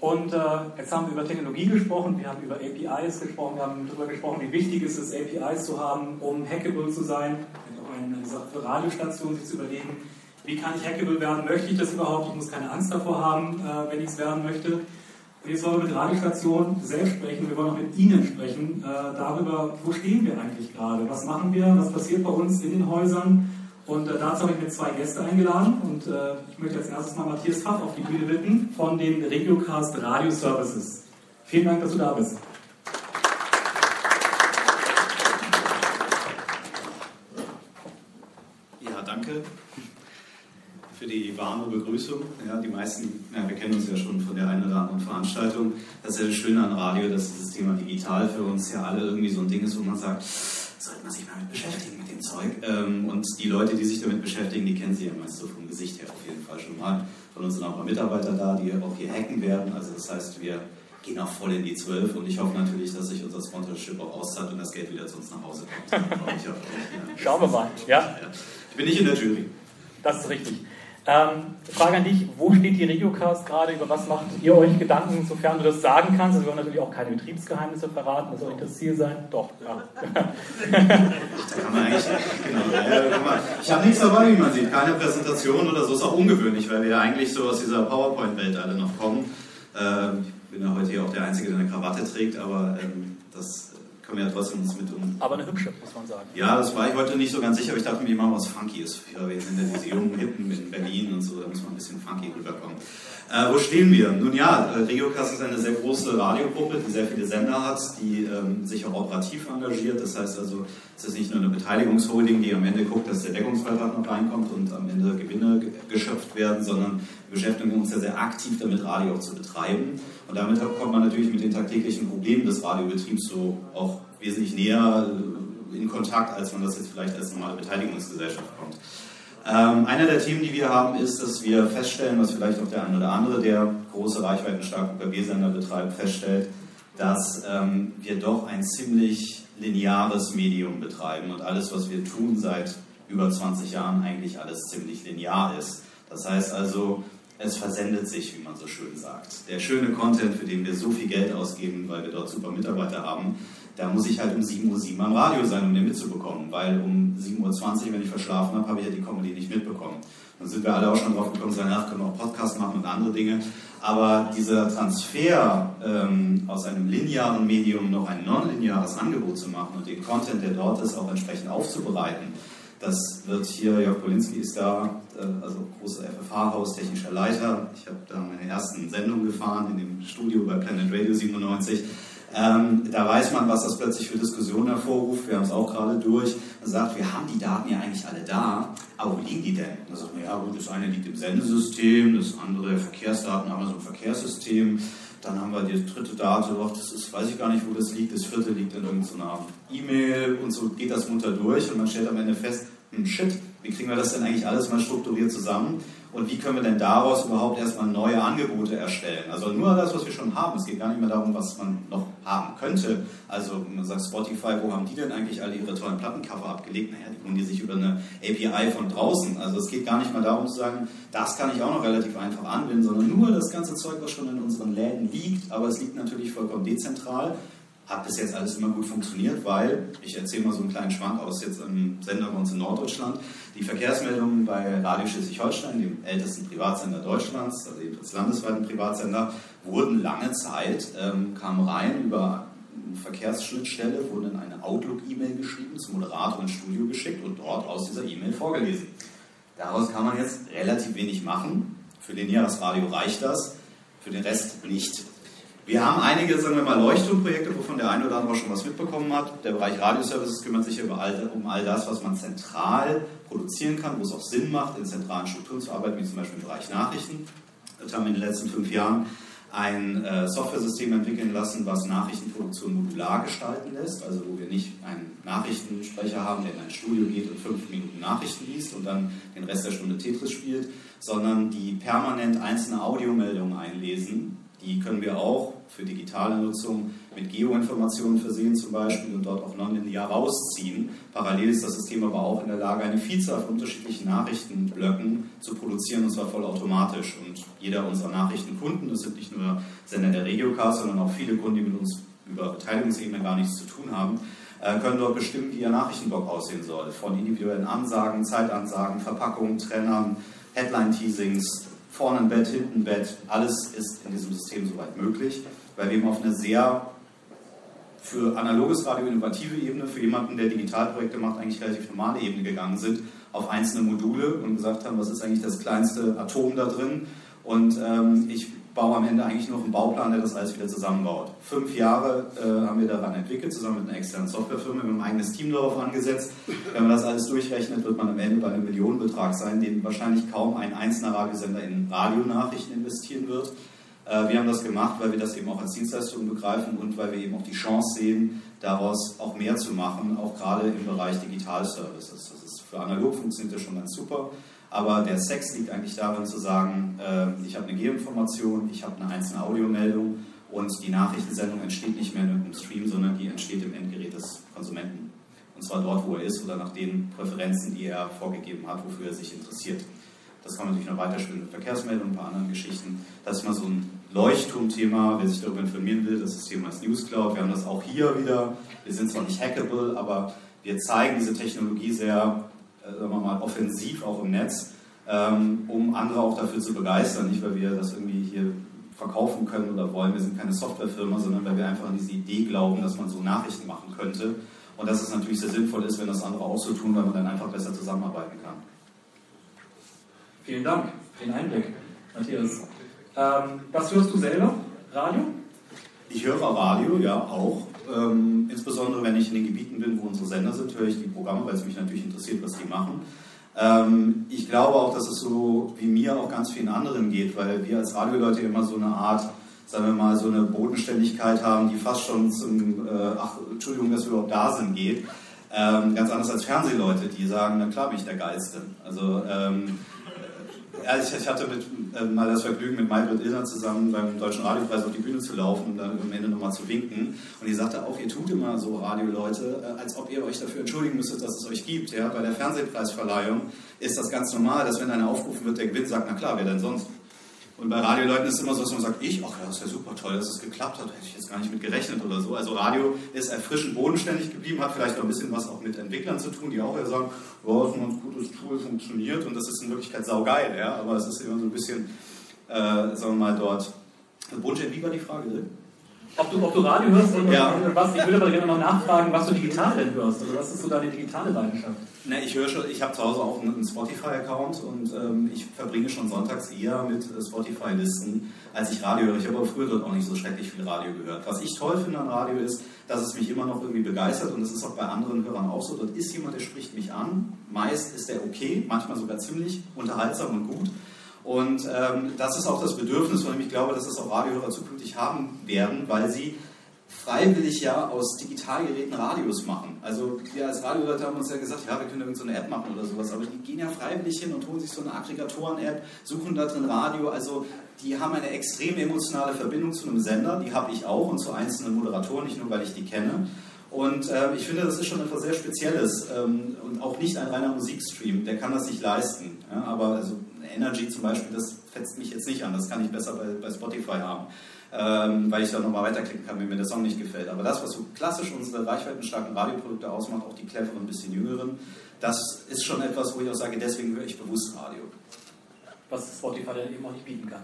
Und äh, jetzt haben wir über Technologie gesprochen, wir haben über APIs gesprochen, wir haben darüber gesprochen, wie wichtig es ist, APIs zu haben, um hackable zu sein. Auch eine Sache für Radiostationen, sich zu überlegen, wie kann ich hackable werden, möchte ich das überhaupt, ich muss keine Angst davor haben, äh, wenn ich es werden möchte. Und jetzt wollen wir mit Radiostationen selbst sprechen, wir wollen auch mit Ihnen sprechen, äh, darüber, wo stehen wir eigentlich gerade, was machen wir, was passiert bei uns in den Häusern, und äh, dazu habe ich mir zwei Gäste eingeladen und äh, ich möchte als erstes mal Matthias Pfaff auf die Bühne bitten von den Regiocast Radio Services. Vielen Dank, dass du da bist. Ja, danke für die warme Begrüßung. Ja, die meisten, ja, wir kennen uns ja schon von der einen oder anderen Veranstaltung. Das ist ja das Schöne an Radio, dass dieses Thema digital für uns ja alle irgendwie so ein Ding ist, wo man sagt, sollte man sich mal mit beschäftigen dem Zeug. Ähm, und die Leute, die sich damit beschäftigen, die kennen sie ja meist so vom Gesicht her auf jeden Fall schon mal. Von uns sind auch ein paar Mitarbeiter da, die auch hier hacken werden. Also das heißt, wir gehen auch voll in die Zwölf und ich hoffe natürlich, dass sich unser Sponsorship auch auszahlt und das Geld wieder zu uns nach Hause kommt. Schauen wir mal. Ja. Ich bin nicht in der Jury. Das ist richtig. Ähm, Frage an dich, wo steht die Regiocast gerade, über was macht ihr euch Gedanken, sofern du das sagen kannst? Also wir wollen natürlich auch keine Betriebsgeheimnisse verraten, das soll nicht das Ziel sein. Doch, ja. kann genau. Ich habe nichts dabei, wie man sieht, keine Präsentation oder so, ist auch ungewöhnlich, weil wir ja eigentlich so aus dieser PowerPoint-Welt alle noch kommen. Ähm, ich bin ja heute hier auch der Einzige, der eine Krawatte trägt, aber ähm, das können wir ja trotzdem uns mit um. Aber eine hübsche, muss man sagen. Ja, das war ich heute nicht so ganz sicher, aber ich dachte mir, ich mache was Funkys. Ja, wir sind ja diese jungen Hippen in Berlin und so, da muss man ein bisschen funky rüberkommen. Äh, wo stehen wir? Nun ja, äh, Regiocast ist eine sehr große Radiogruppe, die sehr viele Sender hat, die ähm, sich auch operativ engagiert. Das heißt also, es ist nicht nur eine Beteiligungsholding, die am Ende guckt, dass der Deckungsbeitrag noch reinkommt und am Ende Gewinne geschöpft werden, sondern wir beschäftigen uns ja sehr aktiv damit, Radio auch zu betreiben. Und damit kommt man natürlich mit den tagtäglichen Problemen des Radiobetriebs so auch wesentlich näher äh, in Kontakt, als man das jetzt vielleicht als normale Beteiligungsgesellschaft kommt. Ähm, einer der Themen, die wir haben, ist, dass wir feststellen, was vielleicht auch der eine oder andere, der große reichweitenstarke UKW-Sender betreibt, feststellt, dass ähm, wir doch ein ziemlich lineares Medium betreiben und alles, was wir tun seit über 20 Jahren, eigentlich alles ziemlich linear ist. Das heißt also, es versendet sich, wie man so schön sagt. Der schöne Content, für den wir so viel Geld ausgeben, weil wir dort super Mitarbeiter haben, da muss ich halt um 7.07 Uhr am Radio sein, um den mitzubekommen, weil um 7.20 Uhr, wenn ich verschlafen habe, habe ich ja die Comedy nicht mitbekommen. Dann sind wir alle auch schon drauf gekommen, sagen, ach, können wir auch Podcast machen und andere Dinge. Aber dieser Transfer ähm, aus einem linearen Medium noch ein nonlineares Angebot zu machen und den Content, der dort ist, auch entsprechend aufzubereiten, das wird hier, Jörg Polinski ist da, äh, also großer FFH-Haus, technischer Leiter. Ich habe da meine ersten Sendungen gefahren in dem Studio bei Planet Radio 97. Ähm, da weiß man, was das plötzlich für Diskussionen hervorruft. Wir haben es auch gerade durch. Man sagt, wir haben die Daten ja eigentlich alle da, aber wo liegen die denn? Da sagt man, ja gut, das eine liegt im Sendesystem, das andere Verkehrsdaten haben wir so ein Verkehrssystem. Dann haben wir die dritte Date, doch, das ist, weiß ich gar nicht, wo das liegt. Das vierte liegt in irgendeiner E-Mail und so geht das munter durch und man stellt am Ende fest, hm, shit, wie kriegen wir das denn eigentlich alles mal strukturiert zusammen? Und wie können wir denn daraus überhaupt erstmal neue Angebote erstellen? Also nur das, was wir schon haben. Es geht gar nicht mehr darum, was man noch haben könnte. Also man sagt Spotify, wo haben die denn eigentlich alle ihre tollen Plattencover abgelegt? Naja, die holen die sich über eine API von draußen. Also es geht gar nicht mehr darum zu sagen, das kann ich auch noch relativ einfach anwenden, sondern nur das ganze Zeug, was schon in unseren Läden liegt. Aber es liegt natürlich vollkommen dezentral hat bis jetzt alles immer gut funktioniert, weil, ich erzähle mal so einen kleinen Schwank aus jetzt einem Sender bei uns in Norddeutschland, die Verkehrsmeldungen bei Radio Schleswig-Holstein, dem ältesten Privatsender Deutschlands, also jedenfalls landesweiten Privatsender, wurden lange Zeit, ähm, kamen rein über eine Verkehrsschnittstelle, wurden in eine Outlook-E-Mail geschrieben, zum Moderator ins Studio geschickt und dort aus dieser E-Mail vorgelesen. Daraus kann man jetzt relativ wenig machen. Für lineares Radio reicht das, für den Rest nicht. Wir haben einige, sagen wir mal, Leuchtturmprojekte, wovon der eine oder andere schon was mitbekommen hat. Der Bereich Radioservices kümmert sich über all, um all das, was man zentral produzieren kann, wo es auch Sinn macht, in zentralen Strukturen zu arbeiten, wie zum Beispiel im Bereich Nachrichten. Wir haben in den letzten fünf Jahren ein äh, Softwaresystem entwickeln lassen, was Nachrichtenproduktion modular gestalten lässt, also wo wir nicht einen Nachrichtensprecher haben, der in ein Studio geht und fünf Minuten Nachrichten liest und dann den Rest der Stunde Tetris spielt, sondern die permanent einzelne Audiomeldungen einlesen. Die können wir auch für digitale Nutzung mit Geoinformationen versehen zum Beispiel und dort auch nonlinear rausziehen. Parallel ist das System aber auch in der Lage, eine Vielzahl von unterschiedlichen Nachrichtenblöcken zu produzieren und zwar vollautomatisch. Und jeder unserer Nachrichtenkunden, das sind nicht nur Sender der Regiocast, sondern auch viele Kunden, die mit uns über Beteiligungsebene gar nichts zu tun haben, äh, können dort bestimmen, wie ihr Nachrichtenblock aussehen soll. Von individuellen Ansagen, Zeitansagen, Verpackungen, Trennern, Headline-Teasings, vorne ein Bett, hinten ein Bett, alles ist in diesem System soweit möglich, weil wir eben auf eine sehr für analoges Radio innovative Ebene, für jemanden, der Digitalprojekte macht, eigentlich relativ normale Ebene gegangen sind, auf einzelne Module und gesagt haben, was ist eigentlich das kleinste Atom da drin. Und ähm, ich baue am Ende eigentlich noch einen Bauplan, der das alles wieder zusammenbaut. Fünf Jahre äh, haben wir daran entwickelt, zusammen mit einer externen Softwarefirma, wir haben ein eigenes Team darauf angesetzt. Wenn man das alles durchrechnet, wird man am Ende bei einem Millionenbetrag sein, den wahrscheinlich kaum ein einzelner Radiosender in Radionachrichten investieren wird. Äh, wir haben das gemacht, weil wir das eben auch als Dienstleistung begreifen und weil wir eben auch die Chance sehen, daraus auch mehr zu machen, auch gerade im Bereich Digitalservices. Das ist für analog funktioniert das schon ganz super. Aber der Sex liegt eigentlich darin zu sagen, äh, ich habe eine Geoinformation, ich habe eine einzelne Audiomeldung und die Nachrichtensendung entsteht nicht mehr im Stream, sondern die entsteht im Endgerät des Konsumenten. Und zwar dort, wo er ist oder nach den Präferenzen, die er vorgegeben hat, wofür er sich interessiert. Das kann man natürlich noch weiterspielen mit Verkehrsmeldungen und ein paar anderen Geschichten. Das ist mal so ein Leuchtturmthema, wer sich darüber informieren will. Das Thema ist News Cloud. Wir haben das auch hier wieder. Wir sind zwar nicht hackable, aber wir zeigen diese Technologie sehr äh, sagen wir mal, offensiv auch im Netz, ähm, um andere auch dafür zu begeistern. Nicht, weil wir das irgendwie hier verkaufen können oder wollen. Wir sind keine Softwarefirma, sondern weil wir einfach an diese Idee glauben, dass man so Nachrichten machen könnte. Und dass es natürlich sehr sinnvoll ist, wenn das andere auch so tun, weil man dann einfach besser zusammenarbeiten kann. Vielen Dank für den Einblick, Matthias. Ähm, was hörst du selber? Radio? Ich höre Radio, ja, auch. Ähm, insbesondere wenn ich in den Gebieten bin, wo unsere Sender sind, höre ich die Programme, weil es mich natürlich interessiert, was die machen. Ähm, ich glaube auch, dass es so wie mir auch ganz vielen anderen geht, weil wir als Radioleute immer so eine Art, sagen wir mal, so eine Bodenständigkeit haben, die fast schon zum, äh, ach, Entschuldigung, dass wir überhaupt da sind, geht. Ähm, ganz anders als Fernsehleute, die sagen, na klar bin ich der Geilste. Also ähm, ja, ich, ich hatte mit, äh, mal das Vergnügen, mit Maybrit Illner zusammen beim Deutschen Radiopreis auf die Bühne zu laufen und dann am Ende nochmal zu winken. Und die sagte auch, ihr tut immer so Radioleute, äh, als ob ihr euch dafür entschuldigen müsstet, dass es euch gibt. Ja? Bei der Fernsehpreisverleihung ist das ganz normal, dass wenn einer aufgerufen wird, der gewinnt, sagt, na klar, wer denn sonst? Und bei Radioleuten ist es immer so, dass man sagt, ich, ach ja, das ist ja super toll, dass es geklappt hat, hätte ich jetzt gar nicht mit gerechnet oder so. Also Radio ist erfrischend bodenständig geblieben, hat vielleicht auch ein bisschen was auch mit Entwicklern zu tun, die auch ja sagen, oh, das ist ein gutes Tool, funktioniert und das ist in Wirklichkeit saugeil, ja, aber es ist immer so ein bisschen, äh, sagen wir mal dort, Bodenständig, wie war die Frage? Ob du, ob du Radio hörst oder ja. was. Ich will aber gerne noch nachfragen, was du digital denn hörst. Also was ist so deine digitale Leidenschaft? Ne, ich höre schon, ich habe zu Hause auch einen Spotify-Account und ähm, ich verbringe schon sonntags eher mit äh, Spotify-Listen, als ich Radio höre. Ich habe aber früher dort auch nicht so schrecklich viel Radio gehört. Was ich toll finde an Radio ist, dass es mich immer noch irgendwie begeistert und das ist auch bei anderen Hörern auch so. Dort ist jemand, der spricht mich an. Meist ist der okay, manchmal sogar ziemlich unterhaltsam und gut. Und ähm, das ist auch das Bedürfnis, von dem ich glaube, dass es auch Radiohörer zukünftig haben werden, weil sie freiwillig ja aus Digitalgeräten Radios machen. Also wir als Radioleute haben uns ja gesagt, ja, wir können irgend so eine App machen oder sowas, aber die gehen ja freiwillig hin und holen sich so eine Aggregatoren-App, suchen da drin Radio, also die haben eine extrem emotionale Verbindung zu einem Sender, die habe ich auch und zu einzelnen Moderatoren, nicht nur weil ich die kenne. Und äh, ich finde, das ist schon etwas sehr Spezielles ähm, und auch nicht ein reiner Musikstream, der kann das nicht leisten. Ja, aber also Energy zum Beispiel, das fetzt mich jetzt nicht an, das kann ich besser bei, bei Spotify haben, ähm, weil ich da nochmal weiterklicken kann, wenn mir der Song nicht gefällt. Aber das, was so klassisch unsere reichweitenstarken Radioprodukte ausmacht, auch die cleveren, ein bisschen jüngeren, das ist schon etwas, wo ich auch sage, deswegen höre ich bewusst Radio. Was Spotify dann eben auch nicht bieten kann.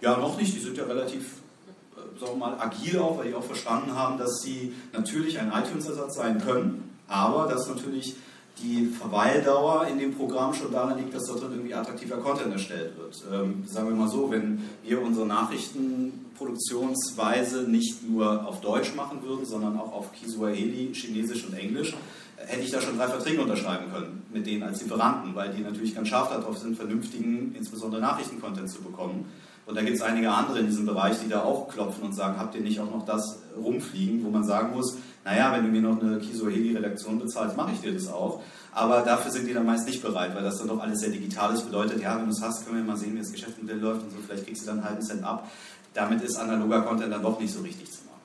Ja, noch nicht, die sind ja relativ sagen wir mal, agil auch, weil die auch verstanden haben, dass sie natürlich ein iTunes-Ersatz sein können, aber dass natürlich die Verweildauer in dem Programm schon darin liegt, dass dort irgendwie attraktiver Content erstellt wird. Ähm, sagen wir mal so, wenn wir unsere Nachrichtenproduktionsweise nicht nur auf Deutsch machen würden, sondern auch auf Kiswahili, Chinesisch und Englisch, hätte ich da schon drei Verträge unterschreiben können mit denen als Lieferanten, weil die natürlich ganz scharf darauf sind, vernünftigen, insbesondere Nachrichtencontent zu bekommen. Und da gibt es einige andere in diesem Bereich, die da auch klopfen und sagen, habt ihr nicht auch noch das rumfliegen, wo man sagen muss, naja, wenn du mir noch eine Kisoheli-Redaktion bezahlst, mache ich dir das auch. Aber dafür sind die dann meist nicht bereit, weil das dann doch alles sehr digital ist. Bedeutet, ja, wenn du es hast, können wir mal sehen, wie das Geschäftsmodell läuft und so, vielleicht kriegst du dann einen halben Cent ab. Damit ist analoger Content dann doch nicht so richtig zu machen.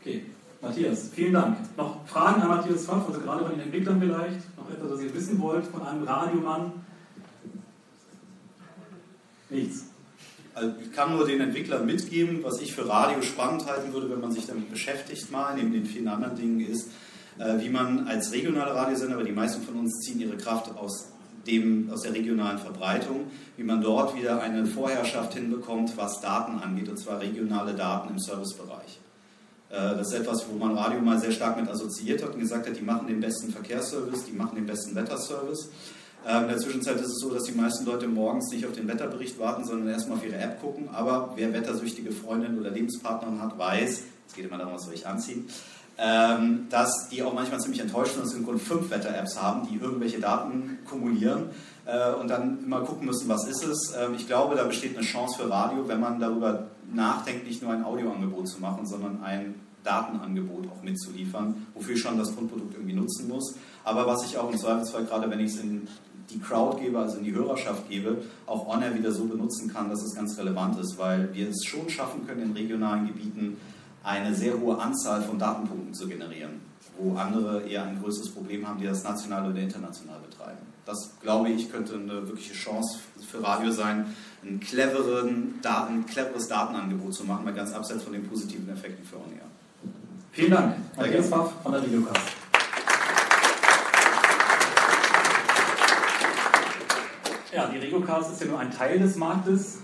Okay, Matthias, vielen Dank. Noch Fragen an Matthias Pfaff, also gerade bei den Entwicklern vielleicht? Noch etwas, was ihr wissen wollt von einem Radiomann? Nichts. Also ich kann nur den Entwicklern mitgeben, was ich für Radio spannend halten würde, wenn man sich damit beschäftigt, mal neben den vielen anderen Dingen, ist, äh, wie man als regionale Radiosender, aber die meisten von uns ziehen ihre Kraft aus, dem, aus der regionalen Verbreitung, wie man dort wieder eine Vorherrschaft hinbekommt, was Daten angeht, und zwar regionale Daten im Servicebereich. Äh, das ist etwas, wo man Radio mal sehr stark mit assoziiert hat und gesagt hat, die machen den besten Verkehrsservice, die machen den besten Wetterservice. Ähm, in der Zwischenzeit ist es so, dass die meisten Leute morgens nicht auf den Wetterbericht warten, sondern erstmal auf ihre App gucken. Aber wer wettersüchtige Freundinnen oder Lebenspartnerin hat, weiß, es geht immer darum, was soll ich anziehen, ähm, dass die auch manchmal ziemlich enttäuscht sind, dass sie im Grunde fünf Wetter-Apps haben, die irgendwelche Daten kumulieren äh, und dann immer gucken müssen, was ist es. Ähm, ich glaube, da besteht eine Chance für Radio, wenn man darüber nachdenkt, nicht nur ein Audioangebot zu machen, sondern ein Datenangebot auch mitzuliefern, wofür ich schon das Grundprodukt irgendwie nutzen muss. Aber was ich auch im Zweifelsfall, gerade wenn ich es in die Crowd gebe, also in die Hörerschaft gebe, auch On-Air wieder so benutzen kann, dass es ganz relevant ist, weil wir es schon schaffen können, in regionalen Gebieten eine sehr hohe Anzahl von Datenpunkten zu generieren, wo andere eher ein größeres Problem haben, die das national oder international betreiben. Das, glaube ich, könnte eine wirkliche Chance für Radio sein, ein, cleveren Daten, cleveres Datenangebot zu machen, mal ganz abseits von den positiven Effekten für On-Air. Vielen Dank. Matthias Pfaff von der Videocast. Ja, die Regocast ist ja nur ein Teil des Marktes.